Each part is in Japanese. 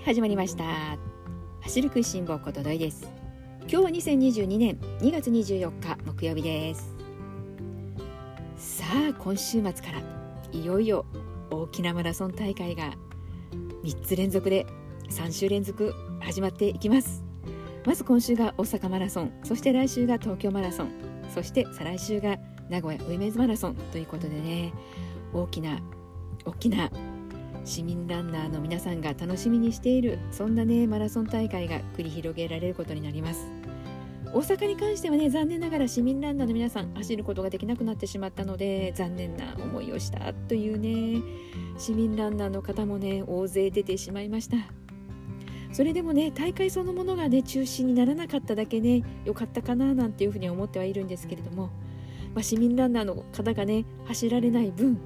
はい始まりました。走る食いしん坊ことどいです。今日は2022年2月24日木曜日です。さあ今週末からいよいよ大きなマラソン大会が3つ連続で3週連続始まっていきます。まず今週が大阪マラソンそして来週が東京マラソンそして再来週が名古屋ウィメンズマラソンということでね大きな大きな市民ランナーの皆さんが楽しみにしているそんなねマラソン大会が繰り広げられることになります。大阪に関してはね残念ながら市民ランナーの皆さん走ることができなくなってしまったので残念な思いをしたというね市民ランナーの方もね大勢出てしまいました。それでもね大会そのものがね中止にならなかっただけね良かったかななんていうふうに思ってはいるんですけれども、まあ、市民ランナーの方がね走られない分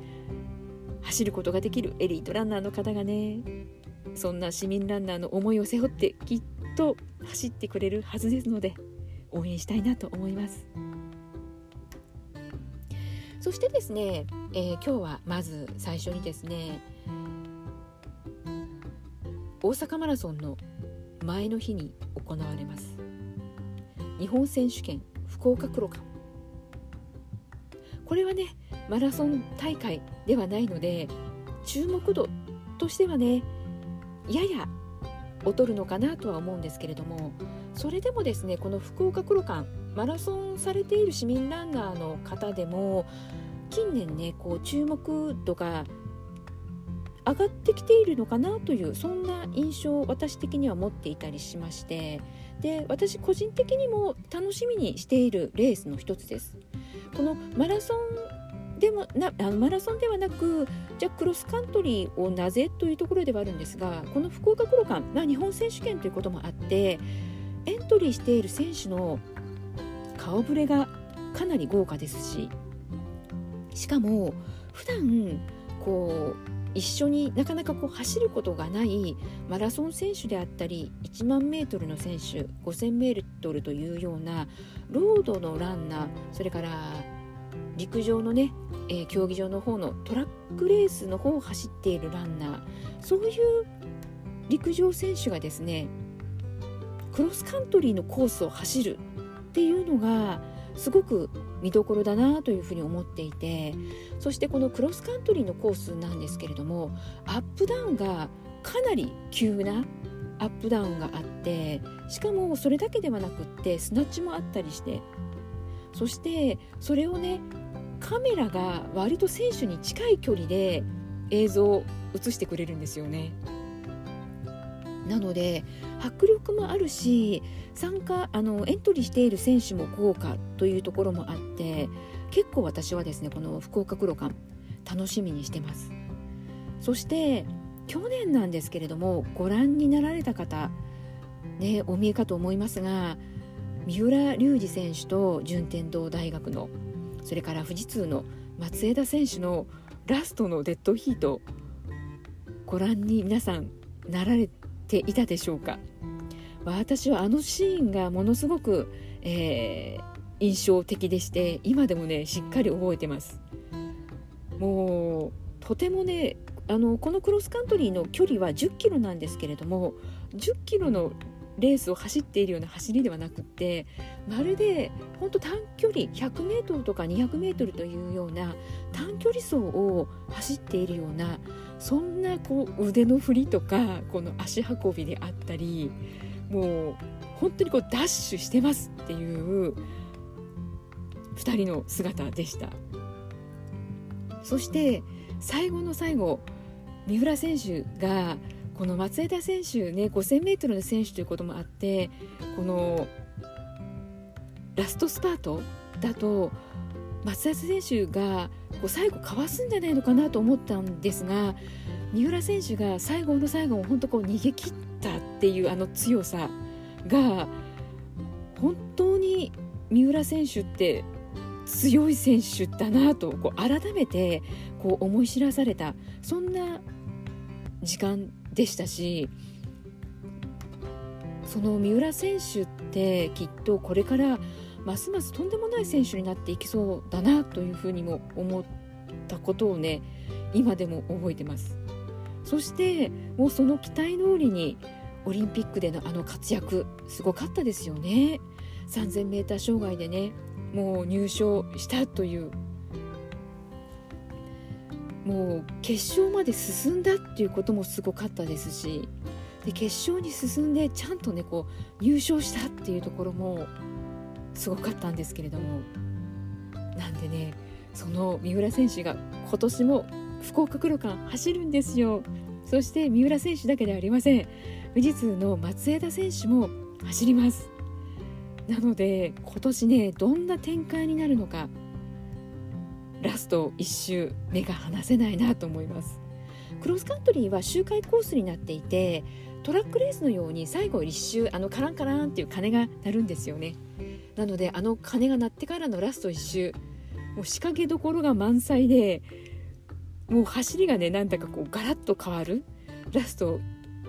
走ることができるエリートランナーの方がね。そんな市民ランナーの思いを背負ってきっと走ってくれるはずですので応援したいなと思います。そしてですね、えー、今日はまず最初にですね大阪マラソンの前の日に行われます。日本選手権福岡黒川。これはねマラソン大会ではないので注目度としてはねやや劣るのかなとは思うんですけれどもそれでもですねこの福岡黒館マラソンされている市民ランナーの方でも近年ねこう注目度が上がってきているのかなというそんな印象を私的には持っていたりしましてで私個人的にも楽しみにしているレースの一つです。このマラソンでもなあのマラソンではなくじゃクロスカントリーをなぜというところではあるんですがこの福岡黒館、まあ、日本選手権ということもあってエントリーしている選手の顔ぶれがかなり豪華ですししかも普段こう一緒になかなかこう走ることがないマラソン選手であったり1万メートルの選手5000メートルというようなロードのランナーそれから陸上のね、えー、競技場の方のトラックレースの方を走っているランナー。そういう陸上選手がですねクロスカントリーのコースを走るっていうのがすごく見どころだなというふうに思っていてそしてこのクロスカントリーのコースなんですけれどもアップダウンがかなり急なアップダウンがあってしかもそれだけではなくってスナッチもあったりしてそしてそれをねカメラが割と選手に近い距離で映像を映してくれるんですよね。なので迫力もあるし参加あのエントリーしている選手も豪華というところもあって結構私はですねこの福岡黒館楽しみにしてますそして去年なんですけれどもご覧になられた方ねお見えかと思いますが三浦龍司選手と順天堂大学のそれから富士通の松枝選手のラストのデッドヒートご覧に皆さんなられていたでしょうか？私はあのシーンがものすごく、えー、印象的でして今でもねしっかり覚えてます。もうとてもねあのこのクロスカントリーの距離は1 0キロなんですけれども1 0キロのレースを走っているような走りではなくってまるで本当短距離 100m とか 200m というような短距離走を走っているようなそんなこう腕の振りとかこの足運びであったりもう本当にこうダッシュしてますっていう2人の姿でした。そして最後の最後三浦選手がこの松枝選手ね 5000m の選手ということもあってこのラストスパートだと松枝選手がこう最後かわすんじゃないのかなと思ったんですが三浦選手が最後の最後も本当こう逃げ切ったっていうあの強さが本当に三浦選手って強い選手だなとこう改めてこう思い知らされたそんな時間でしたしその三浦選手ってきっとこれからますますとんでもない選手になっていきそうだなというふうにも思ったことをね今でも覚えてます。そしてもうその期待通りにオリンピックでのあの活躍すごかったですよね。3000m 障害でねもう入賞したというもう決勝まで進んだっていうこともすごかったですしで決勝に進んでちゃんとねこう入賞したっていうところもすごかったんですけれどもなんでねその三浦選手が今年も福岡黒館走るんですよ。そして三浦選手だけではありません。富士通の松枝選手も走ります。なので今年ねどんな展開になるのかラスト1周目が離せないなと思います。クロスカントリーは周回コースになっていてトラックレースのように最後1周あのカランカランっていう鐘が鳴るんですよね。なのであの鐘が鳴ってからのラスト1周もう仕掛けどころが満載でもう走りがねなんだかこうガラッと変わるラスト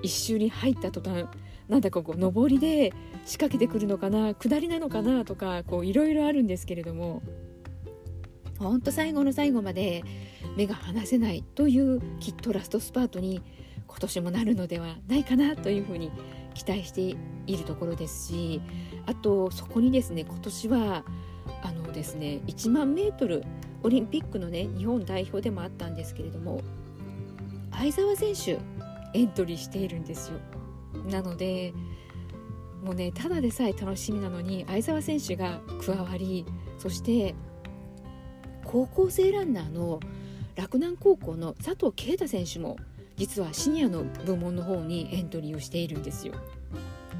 1周に入った途端なんだかこう上りで仕掛けてくるのかな下りなのかなとかいろいろあるんですけれどもほんと最後の最後まで目が離せないというきっとラストスパートに今年もなるのではないかなというふうに期待しているところですしあとそこにですね今年はあのですね1万メートルオリンピックのね日本代表でもあったんですけれども相澤選手エントリーしているんですよ。なのでもうねただでさえ楽しみなのに相澤選手が加わりそして高校生ランナーの洛南高校の佐藤圭太選手も実はシニアの部門の方にエントリーをしているんですよ。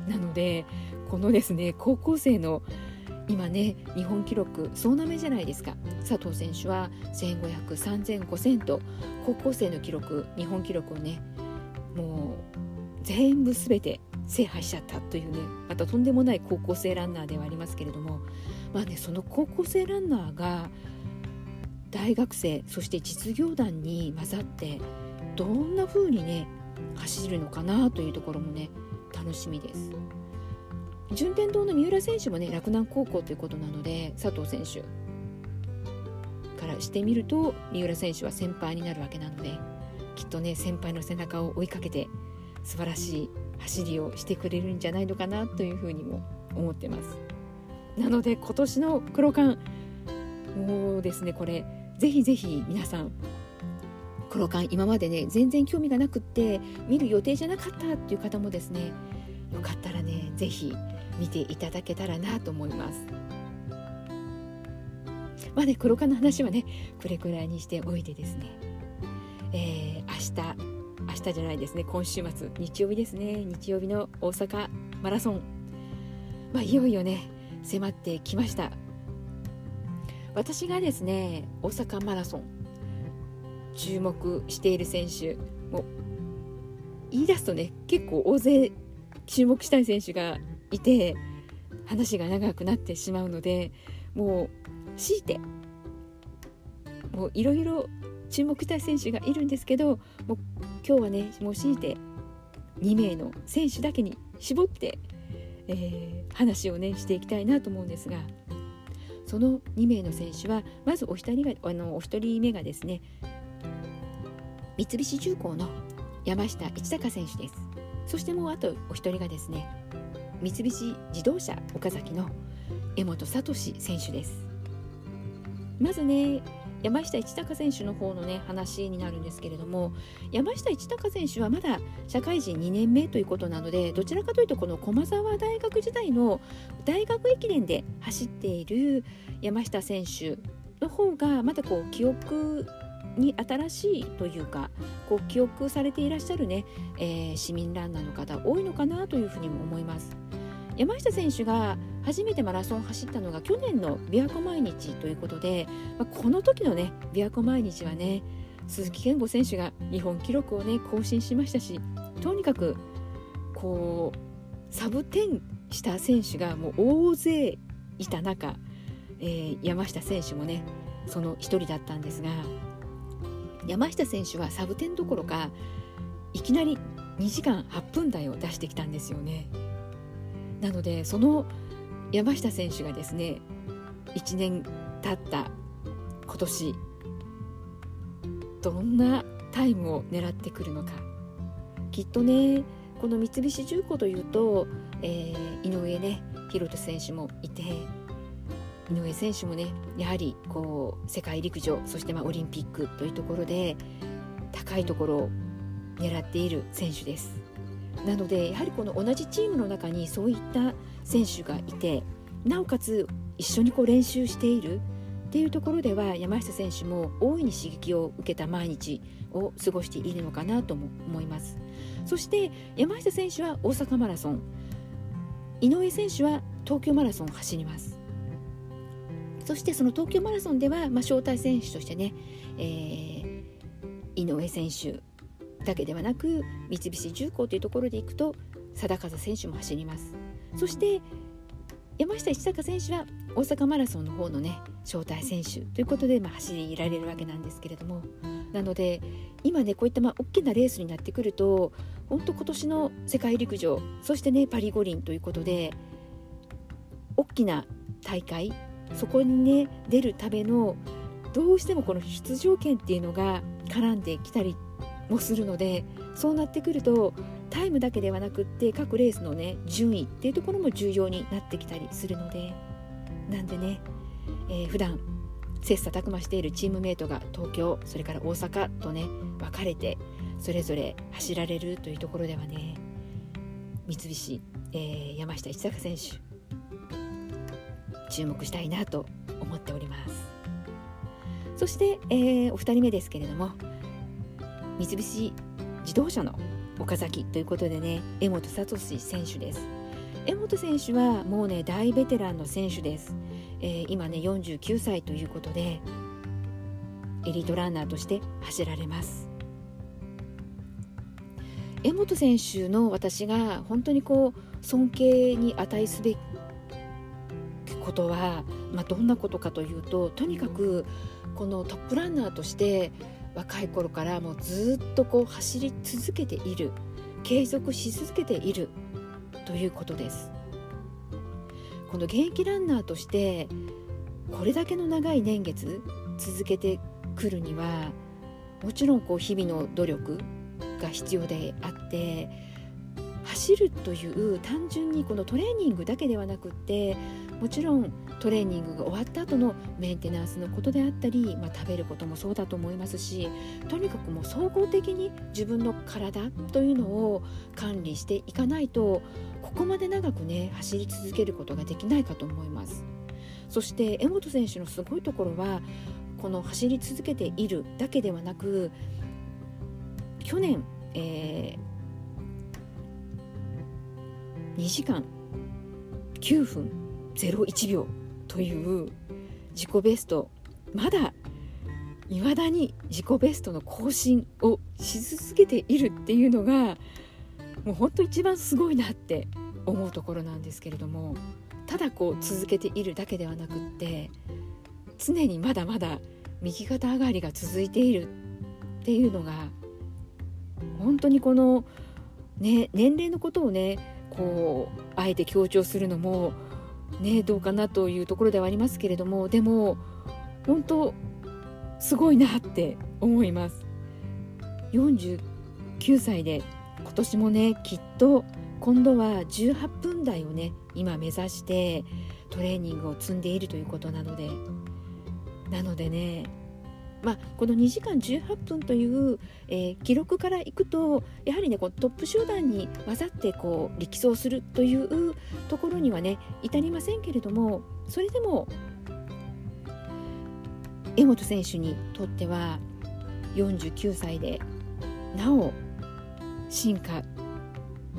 なのでこのですね高校生の今ね日本記録総なめじゃないですか。佐藤選手は1500、3000、5000と高校生の記録日本記録をねもう全部全て制覇しちゃったというねまたとんでもない高校生ランナーではありますけれどもまあねその高校生ランナーが大学生そして実業団に混ざってどんな風にね走るのかなというところもね楽しみです。順天堂の三浦選手もね洛南高校ということなので佐藤選手からしてみると三浦選手は先輩になるわけなのできっとね先輩の背中を追いかけて素晴らしい走りをしてくれるんじゃないのかなというふうにも思ってますなので今年の黒缶もうですねこれぜひぜひ皆さん黒缶今までね全然興味がなくって見る予定じゃなかったっていう方もですねよかったらねぜひ見ていただけたらなと思います。まあね黒缶の話はねこれくらいにしておいてですね、えー、明日明日じゃないですね今週末日曜日ですね。日曜日の大阪マラソン、まあ、いよいよね迫ってきました。私がですね大阪マラソン注目している選手も言い出すとね結構大勢注目したい選手がいて話が長くなってしまうのでもう強いてもういろいろ注目したい選手がいるんですけどもう今日はねもう強いて2名の選手だけに絞って、えー、話をねしていきたいなと思うんですがその2名の選手はまずお一人があのお一人目がですね三菱重工の山下一貴選手です。そしてもうあとお一人がですね三菱自動車岡崎の江本聡選手です。まずね山下一貴選手の方のね話になるんですけれども山下一貴選手はまだ社会人2年目ということなのでどちらかというとこの駒澤大学時代の大学駅伝で走っている山下選手の方がまだこう記憶に新しいというかこう記憶されていらっしゃるね、えー、市民ランナーの方多いのかなというふうにも思います。山下選手が初めてマラソンを走ったのが去年の琵琶湖毎日ということで、まあ、この時のね琵琶湖毎日はね鈴木健吾選手が日本記録をね更新しましたしとにかくこうサブ10した選手がもう大勢いた中、えー、山下選手もねその一人だったんですが山下選手はサブ10どころかいきなり2時間8分台を出してきたんですよね。なのでその山下選手がですね1年経った今年どんなタイムを狙ってくるのか。きっとねこの三菱重工というと、えー、井上ね弘斗選手もいて井上選手もねやはりこう世界陸上そしてまあオリンピックというところで高いところを狙っている選手です。なのでやはりこの同じチームの中にそういった選手がいてなおかつ一緒にこう練習しているっていうところでは山下選手も大いに刺激を受けた毎日を過ごしているのかなとも思います。そして山下選手は大阪マラソン。井上選手は東京マラソンを走ります。そしてその東京マラソンでは、まあ、招待選手としてね、えー、井上選手だけではなく三菱重工というところでいくと定和選手も走ります。そして山下一貴選手は大阪マラソンの方のね招待選手ということで、まあ、走られるわけなんですけれども。なので今ねこういったまあ大きなレースになってくると本当今年の世界陸上そしてねパリ五輪ということで大きな大会そこにね出るためのどうしてもこの出場権っていうのが絡んできたりもするのでそうなってくるとタイムだけではなくって各レースのね順位っていうところも重要になってきたりするのでなんでね、えー、普段切磋琢磨しているチームメートが東京それから大阪とね分かれてそれぞれ走られるというところではね三菱、えー、山下一坂選手注目したいなと思っております。そして、えー、お二人目ですけれども三菱自動車の岡崎ということでね江本聡選手です。江本選手はもうね大ベテランの選手です、えー、今ね49歳ということでエリートランナーとして走られます。江本選手の私が本当にこう尊敬に値すべきことは、まあ、どんなことかというととにかくこのトップランナーとして若い頃からもうずっとこう走り続けている継続し続けているということです。この現役ランナーとしてこれだけの長い年月続けてくるにはもちろんこう日々の努力が必要であって走るという単純にこのトレーニングだけではなくってもちろんトレーニングが終わった後のメンテナンスのことであったり、まあ、食べることもそうだと思いますしとにかくもう総合的に自分の体というのを管理していかないとここまで長くね走り続けることができないかと思います。そして江本選手のすごいところはこの走り続けているだけではなく去年、えー、2時間9分01秒。という自己ベストまだ未だに自己ベストの更新をし続けているっていうのがもう本当一番すごいなって思うところなんですけれどもただこう続けているだけではなくって常にまだまだ右肩上がりが続いているっていうのが本当にこの、ね、年齢のことをねこうあえて強調するのもねどうかなというところではありますけれどもでも本当すごいなって思います。49歳で今年もねきっと今度は18分台をね今目指してトレーニングを積んでいるということなのでなのでねまあ、この2時間18分という、えー、記録からいくとやはりねこうトップ集団に混ざってこう力走するというところにはね至りませんけれどもそれでも江本選手にとっては49歳でなお進化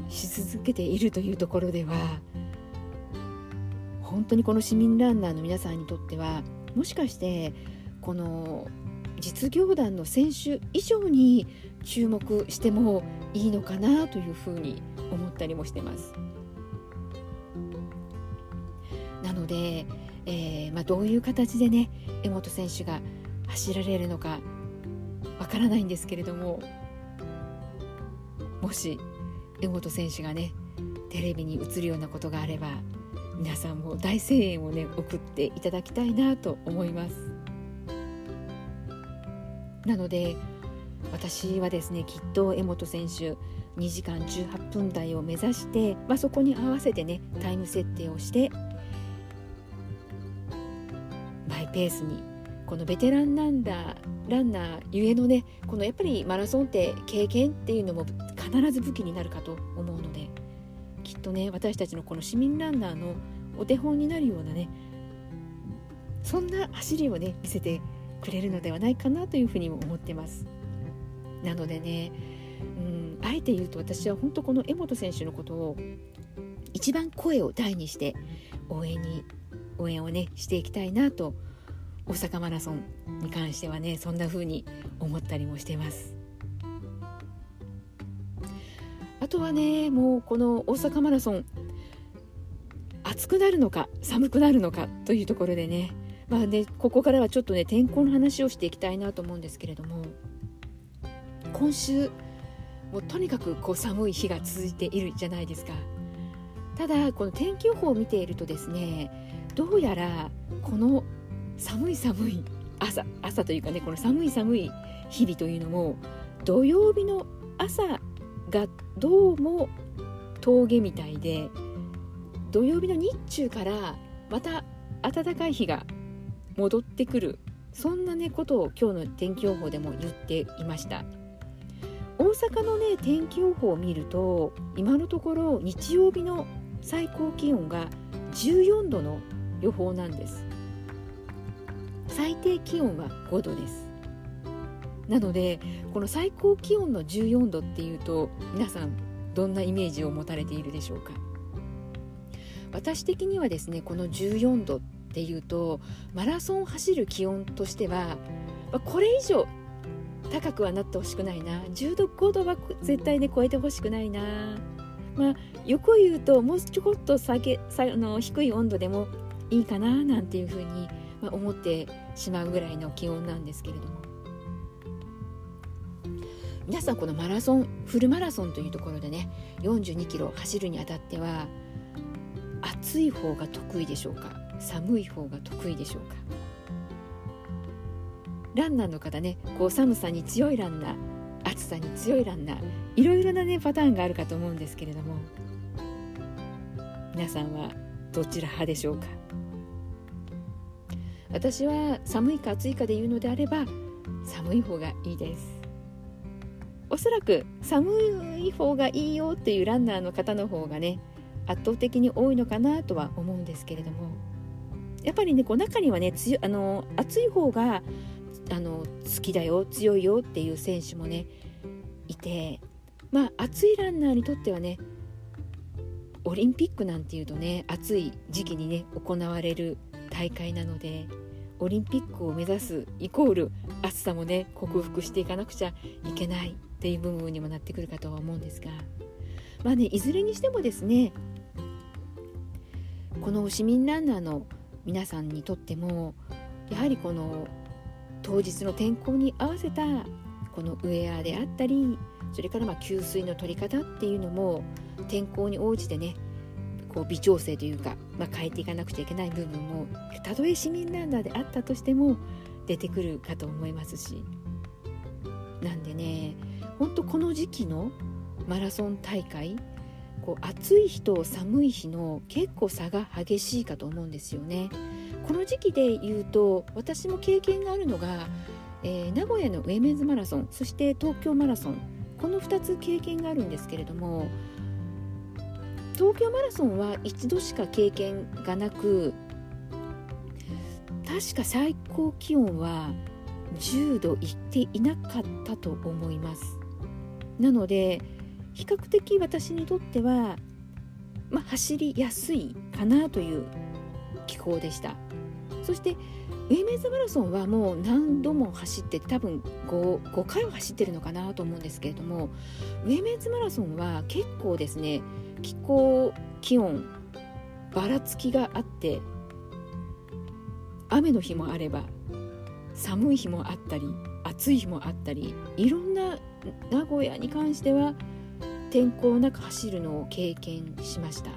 し続けているというところでは本当にこの市民ランナーの皆さんにとってはもしかしてこの実業団の選手以上に注目してもいいのかなというふうに思ったりもしてます。なので、えー、まあ、どういう形でね江本選手が走られるのかわからないんですけれどももし江本選手がねテレビに映るようなことがあれば皆さんも大声援をね送っていただきたいなと思います。なので私はですねきっと江本選手2時間18分台を目指して、まあ、そこに合わせてねタイム設定をしてマイペースにこのベテランランナーランナーゆえのねこのやっぱりマラソンって経験っていうのも必ず武器になるかと思うのできっとね私たちのこの市民ランナーのお手本になるようなねそんな走りをね見せてくれるのではないかなというふうにも思ってます。なのでねうんあえて言うと私は本当この江本選手のことを一番声を大にして応援に応援をねしていきたいなと大阪マラソンに関してはねそんな風に思ったりもしてます。あとはねもうこの大阪マラソン暑くなるのか寒くなるのかというところでねまあねここからはちょっとね天候の話をしていきたいなと思うんですけれども今週もうとにかくこう寒い日が続いているじゃないですか。ただこの天気予報を見ているとですねどうやらこの寒い寒い朝朝というかねこの寒い寒い日々というのも土曜日の朝がどうも峠みたいで土曜日の日中からまた暖かい日が戻ってくる。そんなねことを今日の天気予報でも言っていました。大阪のね天気予報を見ると今のところ日曜日の最高気温が14度の予報なんです。最低気温は5度です。なのでこの最高気温の14度っていうと皆さんどんなイメージを持たれているでしょうか。私的にはですねこの14度っていうとマラソン走る気温としてはこれ以上高くはなってほしくないな。10度5度は絶対ね超えてほしくないな。まあ横言うともうちょこっと下げさあの低い温度でもいいかななんていうふうに、思ってしまうぐらいの気温なんですけれども。皆さんこのマラソンフルマラソンというところでね42キロ走るにあたっては暑い方が得意でしょうか？寒い方が得意でしょうか？ランナーの方ねこう寒さに強いランナー暑さに強いランナーいろいろなねパターンがあるかと思うんですけれども皆さんはどちら派でしょうか？私は寒いか暑いかで言うのであれば寒い方がいいです。おそらく寒い方がいいよっていうランナーの方の方がね圧倒的に多いのかなとは思うんですけれどもやっぱりねこう中にはね強あの暑い方があの好きだよ強いよっていう選手もねいてまあ暑いランナーにとってはねオリンピックなんていうとね暑い時期にね行われる大会なのでオリンピックを目指すイコール暑さもね克服していかなくちゃいけないっていう部分にもなってくるかとは思うんですがまあねいずれにしてもですねこの市民ランナーの皆さんにとってもやはりこの当日の天候に合わせたこのウェアであったりそれからま給水の取り方っていうのも天候に応じてねこう微調整というか、まあ、変えていかなくちゃいけない部分もたとえ市民ランナーであったとしても出てくるかと思いますし。なんでねほんとこの時期のマラソン大会こう暑い日と寒い日の結構差が激しいかと思うんですよね。この時期で言うと私も経験があるのが、えー、名古屋のウェメンズマラソンそして東京マラソンこの2つ経験があるんですけれども東京マラソンは一度しか経験がなく確か最高気温は10度いっていなかったと思いますなので比較的私にとっては、まあ、走りやすいかなという気候でした。そしてウェイメンズマラソンはもう何度も走って多分 5, 5回は走ってるのかなと思うんですけれどもウェイメンズマラソンは結構ですね気候気温ばらつきがあって雨の日もあれば寒い日もあったり暑い日もあったりいろんな名古屋に関しては天候なく走るのを経験しました。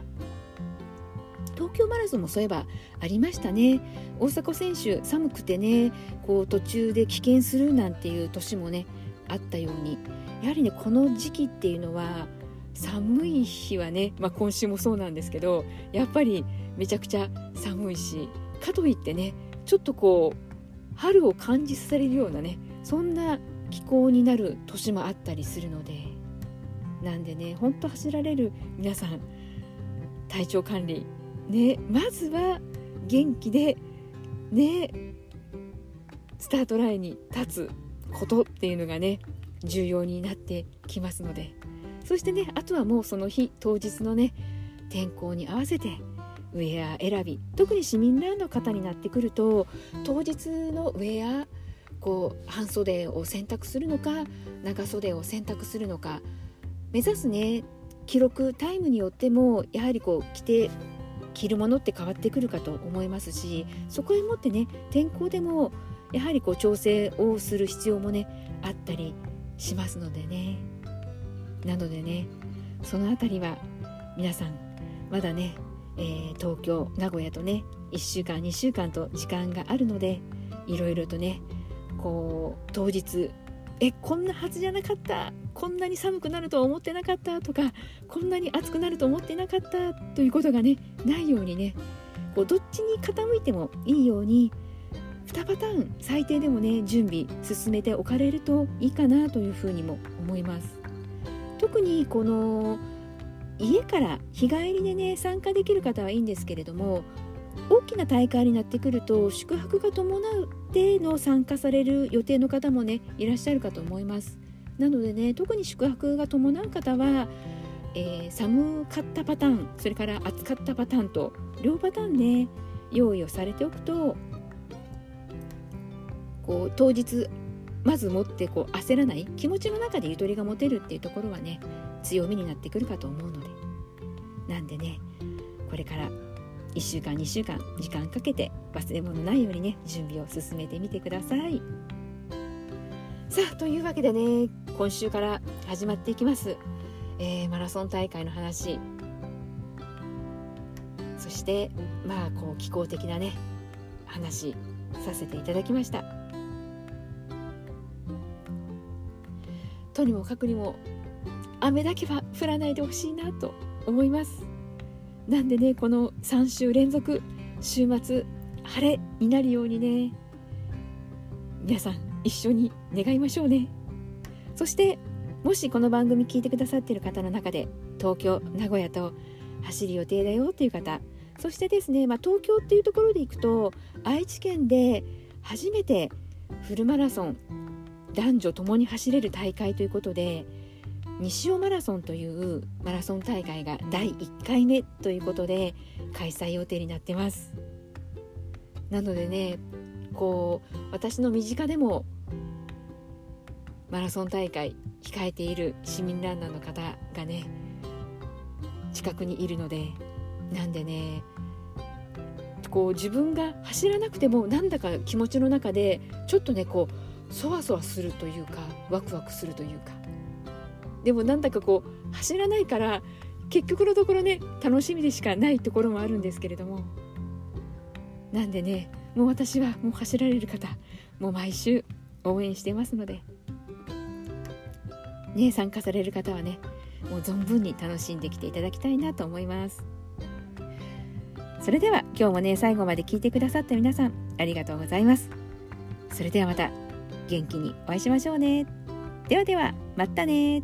東京マラソンもそういえばありましたね。大迫選手寒くてねこう途中で棄権するなんていう年もねあったように。やはりねこの時期っていうのは寒い日はね、まあ、今週もそうなんですけどやっぱりめちゃくちゃ寒いしかといってねちょっとこう春を感じさせるようなねそんな気候になる年もあったりするのでなんでねほんと走られる皆さん体調管理ねまずは元気でねスタートラインに立つことっていうのがね重要になってきますので。そしてねあとはもうその日当日のね天候に合わせてウェア選び特に市民ランの方になってくると当日のウェアこう半袖を選択するのか長袖を選択するのか目指すね記録タイムによってもやはりこう着て着るものって変わってくるかと思いますしそこへもってね天候でもやはりこう調整をする必要もねあったりしますのでね。なのでねその辺りは皆さんまだねえー、東京名古屋とね1週間2週間と時間があるのでいろいろとねこう当日えこんなはずじゃなかった。こんなに寒くなるとは思ってなかったとかこんなに暑くなると思ってなかったということがねないようにねこうどっちに傾いてもいいように2パターン最低でもね準備進めておかれるといいかなというふうにも思います。特にこの家から日帰りでね参加できる方はいいんですけれども大きな大会になってくると宿泊が伴っての参加される予定の方もねいらっしゃるかと思います。なのでね特に宿泊が伴う方は、えー、寒かったパターンそれから暑かったパターンと両パターンね用意をされておくとこう当日まず持ってこう焦らない気持ちの中でゆとりが持てるっていうところはね強みになってくるかと思うのでなんでねこれから1週間2週間時間かけて忘れ物ないようにね準備を進めてみてください。さあというわけでね今週から始まっていきます、えー、マラソン大会の話。そしてまあこう気候的なね話させていただきました。とにもかくにも雨だけは降らないでほしいなと思います。なんでねこの3週連続週末晴れになるようにね。皆さん一緒に願いましょうね。そしてもしこの番組聞いてくださっている方の中で東京名古屋と走る予定だよっていう方そしてですね、まあ、東京っていうところで行くと愛知県で初めてフルマラソン男女ともに走れる大会ということで西尾マラソンというマラソン大会が第1回目ということで開催予定になってます。なのでねこう私の身近でもマラソン大会控えている市民ランナーの方がね近くにいるのでなんでねこう自分が走らなくてもなんだか気持ちの中でちょっとねこうそわそわするというかワクワクするというかでもなんだかこう走らないから結局のところね楽しみでしかないところもあるんですけれども。なんでねもう私はもう走られる方もう毎週応援してますので。ね参加される方はねもう存分に楽しんできていただきたいなと思います。それでは今日もね最後まで聞いてくださった皆さんありがとうございます。それではまた元気にお会いしましょうね。ではではまたね。